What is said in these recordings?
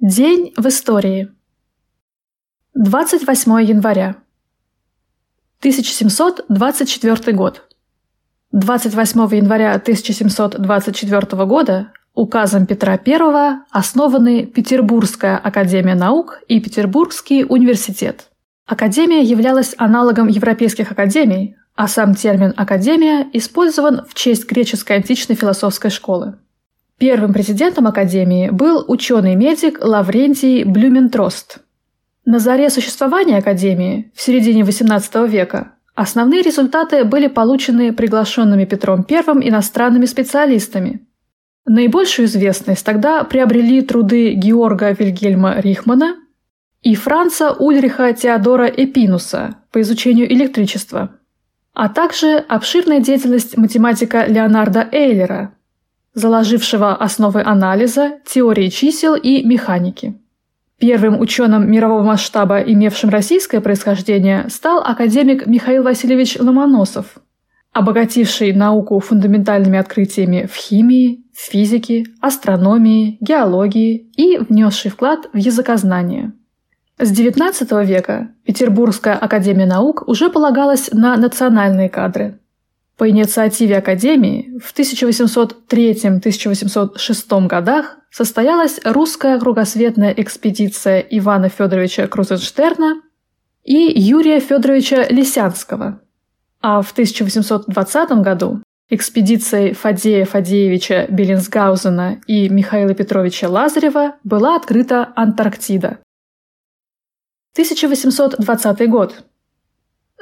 День в истории. 28 января. 1724 год. 28 января 1724 года указом Петра I основаны Петербургская академия наук и Петербургский университет. Академия являлась аналогом европейских академий, а сам термин «академия» использован в честь греческой античной философской школы. Первым президентом Академии был ученый-медик Лаврентий Блюментрост. На заре существования Академии, в середине XVIII века, основные результаты были получены приглашенными Петром I иностранными специалистами. Наибольшую известность тогда приобрели труды Георга Вильгельма Рихмана и Франца Ульриха Теодора Эпинуса по изучению электричества, а также обширная деятельность математика Леонарда Эйлера – заложившего основы анализа, теории чисел и механики. Первым ученым мирового масштаба, имевшим российское происхождение, стал академик Михаил Васильевич Ломоносов, обогативший науку фундаментальными открытиями в химии, физике, астрономии, геологии и внесший вклад в языкознание. С XIX века Петербургская академия наук уже полагалась на национальные кадры – по инициативе Академии в 1803-1806 годах состоялась русская кругосветная экспедиция Ивана Федоровича Крузенштерна и Юрия Федоровича Лисянского, а в 1820 году экспедицией Фадея Фадеевича Беллинсгаузена и Михаила Петровича Лазарева была открыта Антарктида. 1820 год.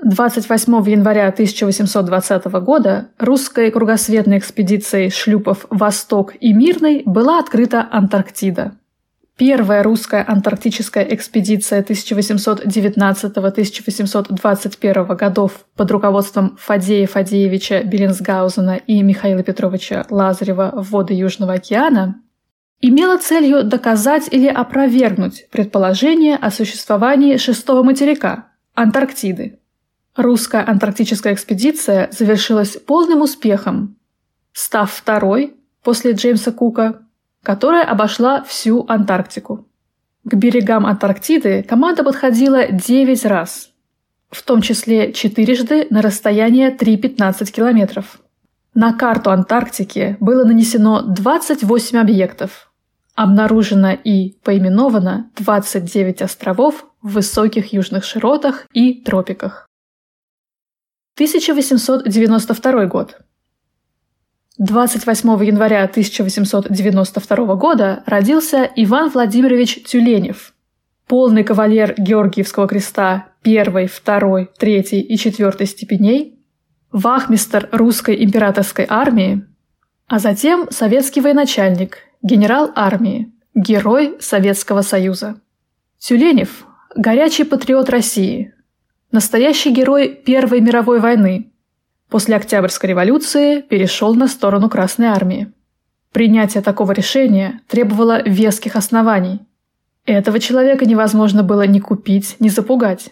28 января 1820 года русской кругосветной экспедицией шлюпов «Восток» и «Мирный» была открыта Антарктида. Первая русская антарктическая экспедиция 1819-1821 годов под руководством Фадея Фадеевича Беллинсгаузена и Михаила Петровича Лазарева в воды Южного океана имела целью доказать или опровергнуть предположение о существовании шестого материка – Антарктиды. Русская антарктическая экспедиция завершилась полным успехом, став второй после Джеймса Кука, которая обошла всю Антарктику. К берегам Антарктиды команда подходила 9 раз, в том числе четырежды на расстояние 3-15 километров. На карту Антарктики было нанесено 28 объектов. Обнаружено и поименовано 29 островов в высоких южных широтах и тропиках. 1892 год. 28 января 1892 года родился Иван Владимирович Тюленев, полный кавалер Георгиевского креста первой, второй, третьей и четвертой степеней, вахмистр русской императорской армии, а затем советский военачальник, генерал армии, герой Советского Союза. Тюленев – горячий патриот России, Настоящий герой Первой мировой войны. После Октябрьской революции перешел на сторону Красной армии. Принятие такого решения требовало веских оснований. Этого человека невозможно было ни купить, ни запугать.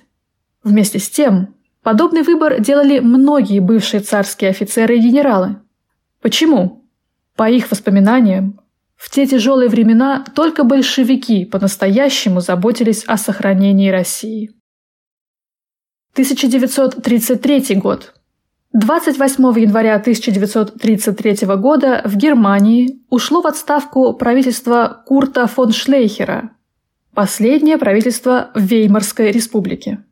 Вместе с тем, подобный выбор делали многие бывшие царские офицеры и генералы. Почему? По их воспоминаниям, в те тяжелые времена только большевики по-настоящему заботились о сохранении России. 1933 год. 28 января 1933 года в Германии ушло в отставку правительство Курта фон Шлейхера, последнее правительство Веймарской республике.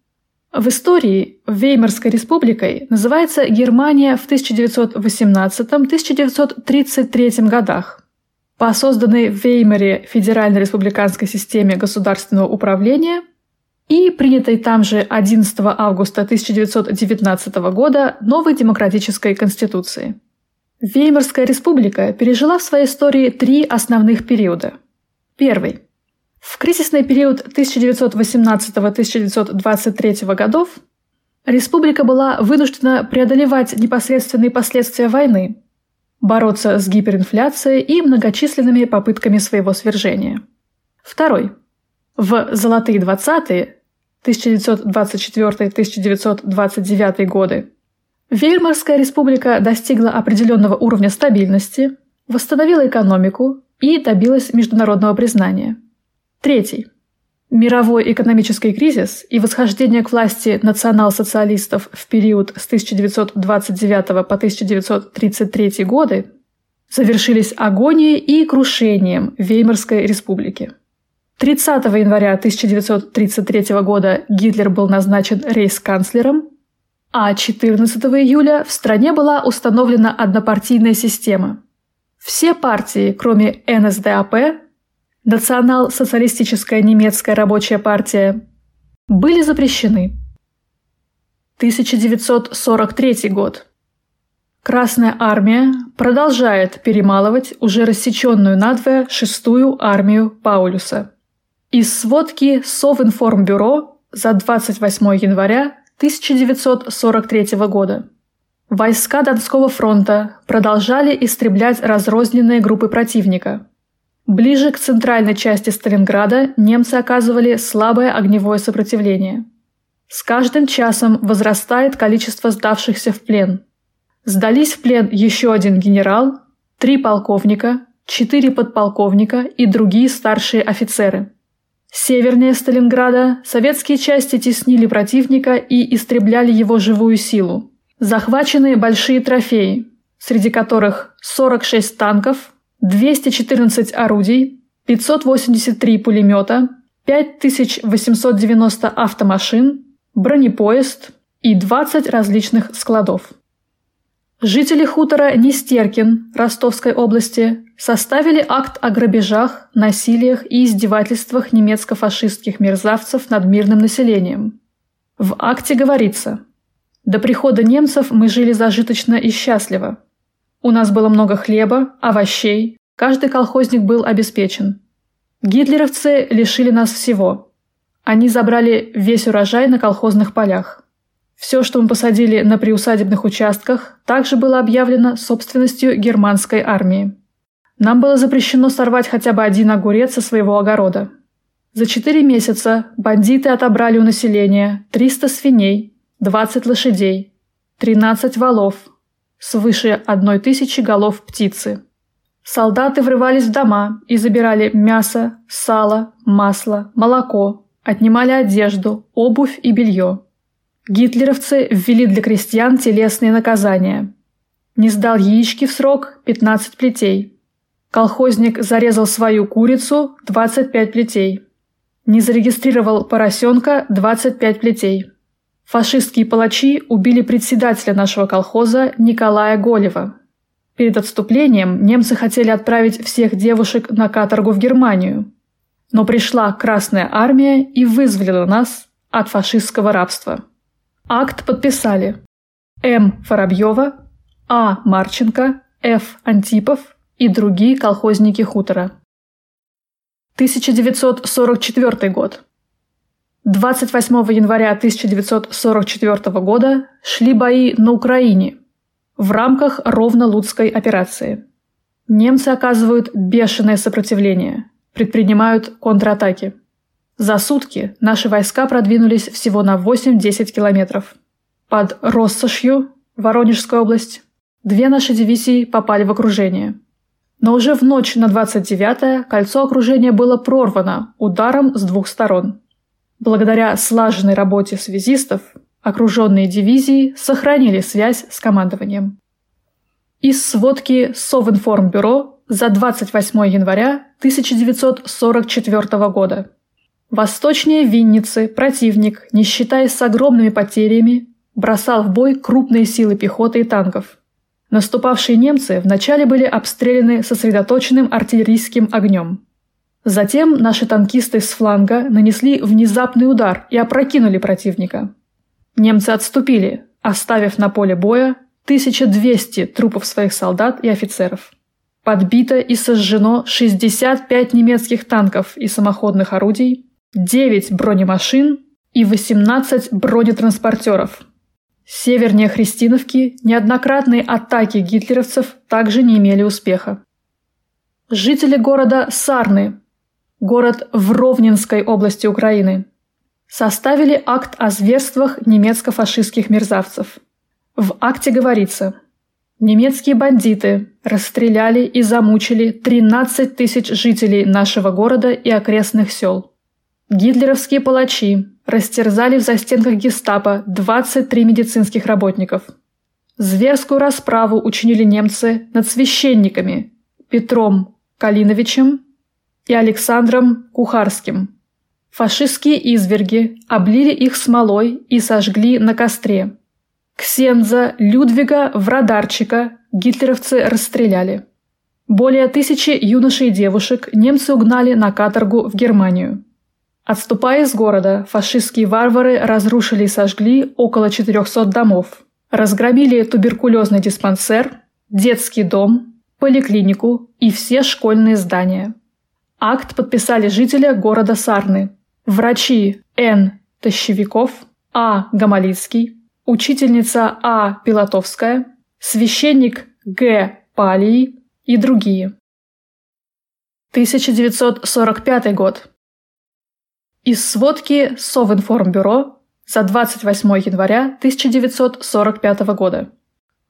В истории Веймарской республикой называется Германия в 1918-1933 годах. По созданной в Веймаре Федеральной республиканской системе государственного управления – и принятой там же 11 августа 1919 года новой демократической конституции. Веймарская республика пережила в своей истории три основных периода. Первый. В кризисный период 1918-1923 годов республика была вынуждена преодолевать непосредственные последствия войны, бороться с гиперинфляцией и многочисленными попытками своего свержения. Второй. В «Золотые 20-е» 1924-1929 годы Веймарская республика достигла определенного уровня стабильности, восстановила экономику и добилась международного признания. Третий. Мировой экономический кризис и восхождение к власти национал-социалистов в период с 1929 по 1933 годы завершились агонией и крушением Веймарской республики. 30 января 1933 года Гитлер был назначен рейс-канцлером, а 14 июля в стране была установлена однопартийная система. Все партии, кроме НСДАП, Национал-социалистическая немецкая рабочая партия, были запрещены. 1943 год. Красная армия продолжает перемалывать уже рассеченную надвое шестую армию Паулюса. Из сводки Совинформбюро за 28 января 1943 года. Войска Донского фронта продолжали истреблять разрозненные группы противника – Ближе к центральной части Сталинграда немцы оказывали слабое огневое сопротивление. С каждым часом возрастает количество сдавшихся в плен. Сдались в плен еще один генерал, три полковника, четыре подполковника и другие старшие офицеры. Севернее Сталинграда советские части теснили противника и истребляли его живую силу. Захвачены большие трофеи, среди которых 46 танков, 214 орудий, 583 пулемета, 5890 автомашин, бронепоезд и 20 различных складов. Жители хутора Нестеркин Ростовской области составили акт о грабежах, насилиях и издевательствах немецко-фашистских мерзавцев над мирным населением. В акте говорится «До прихода немцев мы жили зажиточно и счастливо. У нас было много хлеба, овощей, каждый колхозник был обеспечен. Гитлеровцы лишили нас всего. Они забрали весь урожай на колхозных полях. Все, что мы посадили на приусадебных участках, также было объявлено собственностью германской армии. Нам было запрещено сорвать хотя бы один огурец со своего огорода. За четыре месяца бандиты отобрали у населения 300 свиней, 20 лошадей, 13 валов, свыше одной тысячи голов птицы. Солдаты врывались в дома и забирали мясо, сало, масло, молоко, отнимали одежду, обувь и белье. Гитлеровцы ввели для крестьян телесные наказания. Не сдал яички в срок – 15 плетей. Колхозник зарезал свою курицу – 25 плетей. Не зарегистрировал поросенка – 25 плетей. Фашистские палачи убили председателя нашего колхоза Николая Голева. Перед отступлением немцы хотели отправить всех девушек на каторгу в Германию. Но пришла Красная Армия и вызволила нас от фашистского рабства. Акт подписали М. Воробьева, А. Марченко, Ф. Антипов и другие колхозники хутора. 1944 год. 28 января 1944 года шли бои на Украине в рамках Ровно-Луцкой операции. Немцы оказывают бешеное сопротивление, предпринимают контратаки. За сутки наши войска продвинулись всего на 8-10 километров. Под Россошью, Воронежская область, две наши дивизии попали в окружение. Но уже в ночь на 29-е кольцо окружения было прорвано ударом с двух сторон. Благодаря слаженной работе связистов окруженные дивизии сохранили связь с командованием. Из сводки Совинформбюро за 28 января 1944 года. Восточнее Винницы противник, не считаясь с огромными потерями, бросал в бой крупные силы пехоты и танков. Наступавшие немцы вначале были обстреляны сосредоточенным артиллерийским огнем. Затем наши танкисты с фланга нанесли внезапный удар и опрокинули противника. Немцы отступили, оставив на поле боя 1200 трупов своих солдат и офицеров. Подбито и сожжено 65 немецких танков и самоходных орудий, 9 бронемашин и 18 бронетранспортеров. Севернее Христиновки неоднократные атаки гитлеровцев также не имели успеха. Жители города Сарны город в Ровненской области Украины, составили акт о зверствах немецко-фашистских мерзавцев. В акте говорится Немецкие бандиты расстреляли и замучили 13 тысяч жителей нашего города и окрестных сел. Гитлеровские палачи растерзали в застенках гестапо 23 медицинских работников. Зверскую расправу учинили немцы над священниками Петром Калиновичем и Александром Кухарским. Фашистские изверги облили их смолой и сожгли на костре – Ксенза Людвига Врадарчика гитлеровцы расстреляли. Более тысячи юношей и девушек немцы угнали на каторгу в Германию. Отступая из города, фашистские варвары разрушили и сожгли около 400 домов, разгромили туберкулезный диспансер, детский дом, поликлинику и все школьные здания. Акт подписали жители города Сарны, врачи Н. Тащевиков, А. Гамалицкий, учительница А. Пилотовская, священник Г. Палий и другие. 1945 год. Из сводки Совинформбюро за 28 января 1945 года.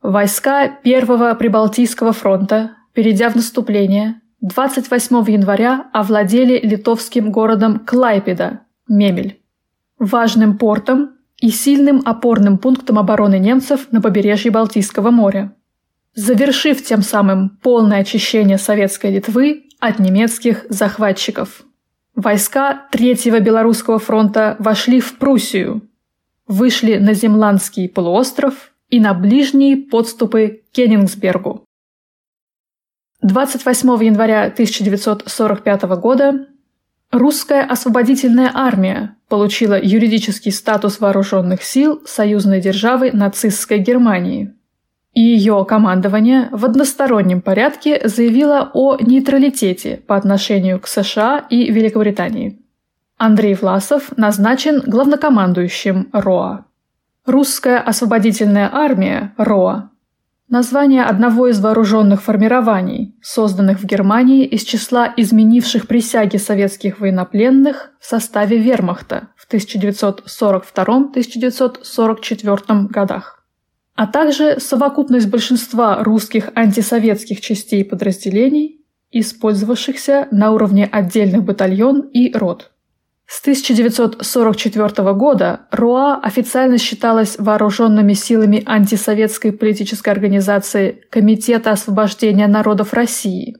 Войска Первого Прибалтийского фронта, перейдя в наступление, 28 января овладели литовским городом Клайпеда, Мемель. Важным портом и сильным опорным пунктом обороны немцев на побережье Балтийского моря, завершив тем самым полное очищение советской Литвы от немецких захватчиков. Войска Третьего Белорусского фронта вошли в Пруссию, вышли на Земландский полуостров и на ближние подступы к Кенигсбергу. 28 января 1945 года Русская освободительная армия получила юридический статус вооруженных сил союзной державы нацистской Германии. И ее командование в одностороннем порядке заявило о нейтралитете по отношению к США и Великобритании. Андрей Власов назначен главнокомандующим РОА. Русская освободительная армия РОА Название одного из вооруженных формирований, созданных в Германии из числа изменивших присяги советских военнопленных в составе вермахта в 1942-1944 годах, а также совокупность большинства русских антисоветских частей и подразделений, использовавшихся на уровне отдельных батальон и рот. С 1944 года РУА официально считалась вооруженными силами антисоветской политической организации Комитета освобождения народов России,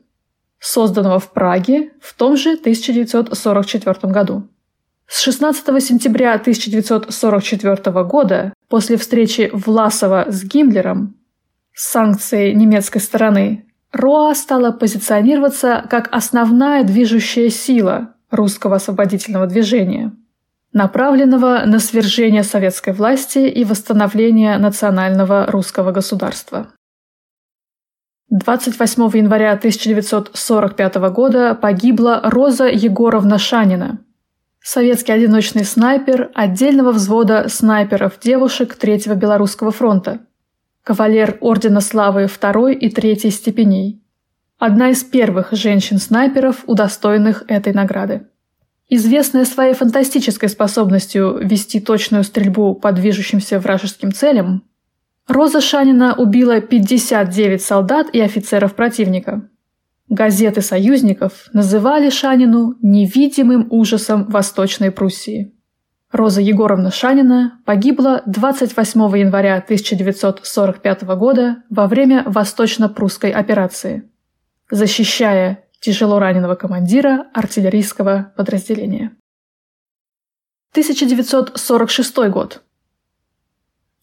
созданного в Праге в том же 1944 году. С 16 сентября 1944 года, после встречи Власова с Гиммлером, с санкцией немецкой стороны, РОА стала позиционироваться как основная движущая сила русского освободительного движения, направленного на свержение советской власти и восстановление национального русского государства. 28 января 1945 года погибла Роза Егоровна Шанина, советский одиночный снайпер отдельного взвода снайперов-девушек Третьего Белорусского фронта, кавалер Ордена Славы II и III степеней – одна из первых женщин-снайперов, удостоенных этой награды. Известная своей фантастической способностью вести точную стрельбу по движущимся вражеским целям, Роза Шанина убила 59 солдат и офицеров противника. Газеты союзников называли Шанину невидимым ужасом Восточной Пруссии. Роза Егоровна Шанина погибла 28 января 1945 года во время Восточно-Прусской операции – защищая тяжело раненого командира артиллерийского подразделения. 1946 год.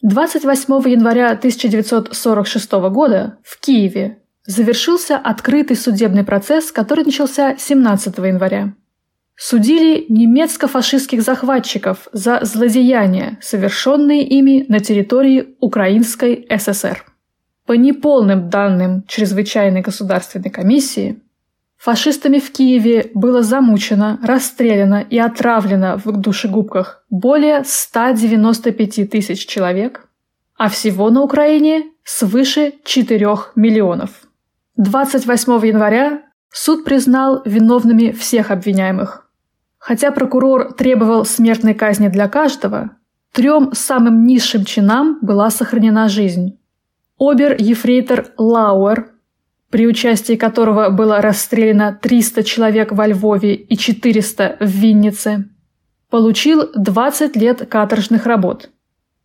28 января 1946 года в Киеве завершился открытый судебный процесс, который начался 17 января. Судили немецко-фашистских захватчиков за злодеяния, совершенные ими на территории Украинской ССР. По неполным данным Чрезвычайной государственной комиссии, фашистами в Киеве было замучено, расстреляно и отравлено в душегубках более 195 тысяч человек, а всего на Украине свыше 4 миллионов. 28 января суд признал виновными всех обвиняемых. Хотя прокурор требовал смертной казни для каждого, трем самым низшим чинам была сохранена жизнь. обер-ефрейтор Лауэр, при участии которого было расстреляно 300 человек во Львове и 400 в Виннице, получил 20 лет каторжных работ.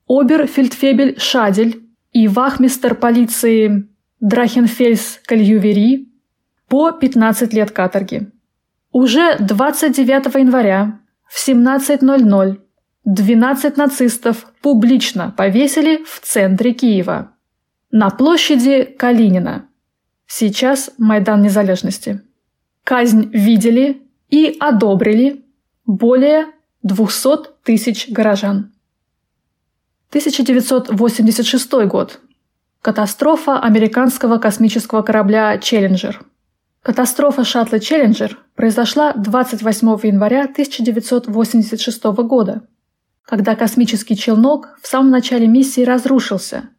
Обер-фельдфебель Шадель и вахмистер полиции Драхенфельс Кальювери по 15 лет каторги. Уже 29 января в 17.00 12 нацистов публично повесили в центре Киева, на площади Калинина. Сейчас Майдан Незалежности. Казнь видели и одобрили более 200 тысяч горожан. 1986 год. Катастрофа американского космического корабля «Челленджер». Катастрофа шаттла «Челленджер» произошла 28 января 1986 года, когда космический челнок в самом начале миссии разрушился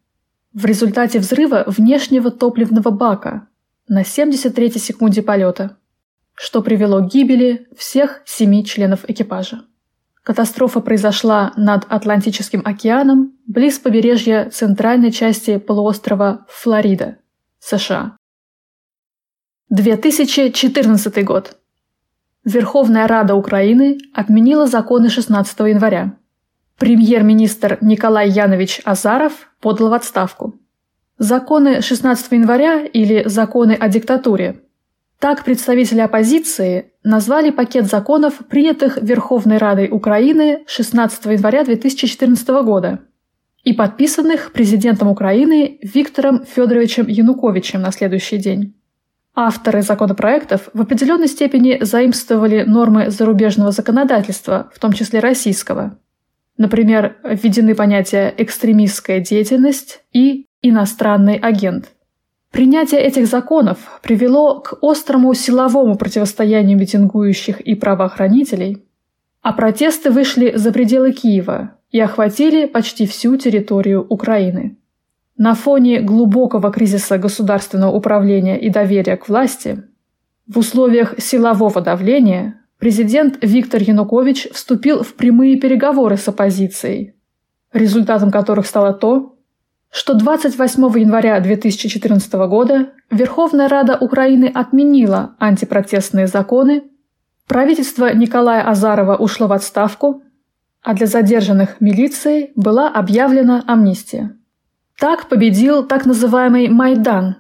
в результате взрыва внешнего топливного бака на 73-й секунде полета, что привело к гибели всех семи членов экипажа. Катастрофа произошла над Атлантическим океаном, близ побережья центральной части полуострова Флорида, США. 2014 год. Верховная Рада Украины отменила законы 16 января. Премьер-министр Николай Янович Азаров подал в отставку. Законы 16 января или законы о диктатуре так представители оппозиции назвали пакет законов, принятых Верховной Радой Украины 16 января 2014 года и подписанных президентом Украины Виктором Федоровичем Януковичем на следующий день. Авторы законопроектов в определенной степени заимствовали нормы зарубежного законодательства, в том числе российского. Например, введены понятия «экстремистская деятельность» и «иностранный агент». Принятие этих законов привело к острому силовому противостоянию митингующих и правоохранителей, а протесты вышли за пределы Киева и охватили почти всю территорию Украины. На фоне глубокого кризиса государственного управления и доверия к власти, в условиях силового давления президент Виктор Янукович вступил в прямые переговоры с оппозицией, результатом которых стало то, что 28 января 2014 года Верховная Рада Украины отменила антипротестные законы, правительство Николая Азарова ушло в отставку, а для задержанных милицией была объявлена амнистия. Так победил так называемый Майдан,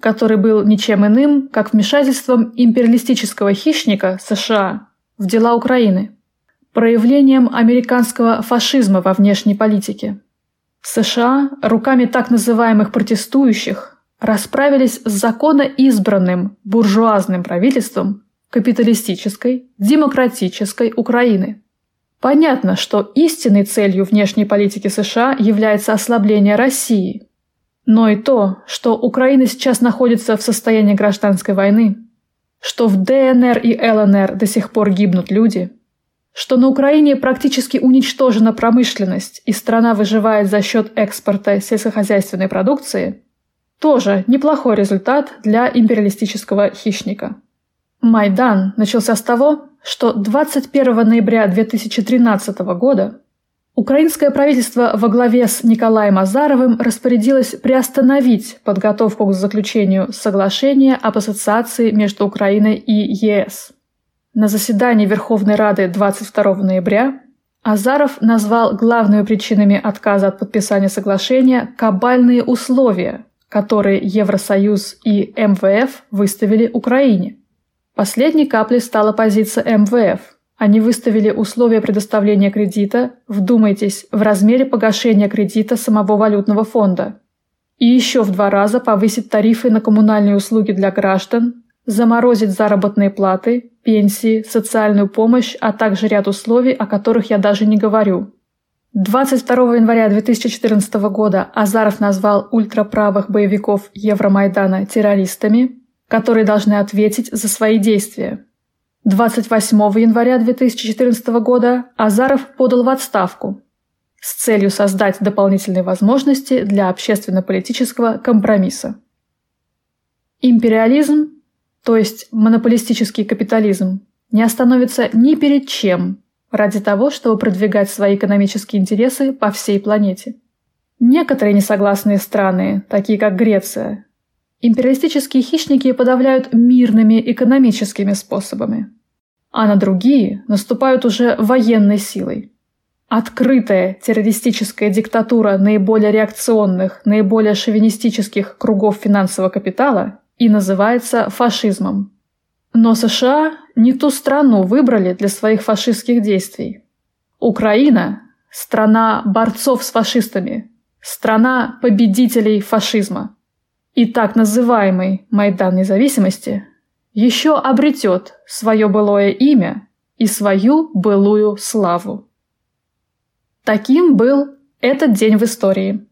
который был ничем иным, как вмешательством империалистического хищника США в дела Украины, проявлением американского фашизма во внешней политике – США руками так называемых протестующих расправились с законно избранным буржуазным правительством капиталистической, демократической Украины. Понятно, что истинной целью внешней политики США является ослабление России. Но и то, что Украина сейчас находится в состоянии гражданской войны, что в ДНР и ЛНР до сих пор гибнут люди – что на Украине практически уничтожена промышленность и страна выживает за счет экспорта сельскохозяйственной продукции, тоже неплохой результат для империалистического хищника. Майдан начался с того, что 21 ноября 2013 года украинское правительство во главе с Николаем Азаровым распорядилось приостановить подготовку к заключению соглашения об ассоциации между Украиной и ЕС – на заседании Верховной Рады 22 ноября Азаров назвал главными причинами отказа от подписания соглашения кабальные условия, которые Евросоюз и МВФ выставили Украине. Последней каплей стала позиция МВФ. Они выставили условия предоставления кредита, вдумайтесь, в размере погашения кредита самого валютного фонда. И еще в два раза повысить тарифы на коммунальные услуги для граждан, заморозить заработные платы, пенсии, социальную помощь, а также ряд условий, о которых я даже не говорю. 22 января 2014 года Азаров назвал ультраправых боевиков Евромайдана террористами, которые должны ответить за свои действия. 28 января 2014 года Азаров подал в отставку с целью создать дополнительные возможности для общественно-политического компромисса. Империализм то есть монополистический капитализм, не остановится ни перед чем ради того, чтобы продвигать свои экономические интересы по всей планете. Некоторые несогласные страны, такие как Греция, империалистические хищники подавляют мирными экономическими способами, а на другие наступают уже военной силой. Открытая террористическая диктатура наиболее реакционных, наиболее шовинистических кругов финансового капитала и называется фашизмом. Но США не ту страну выбрали для своих фашистских действий. Украина – страна борцов с фашистами, страна победителей фашизма. И так называемый Майдан независимости еще обретет свое былое имя и свою былую славу. Таким был этот день в истории.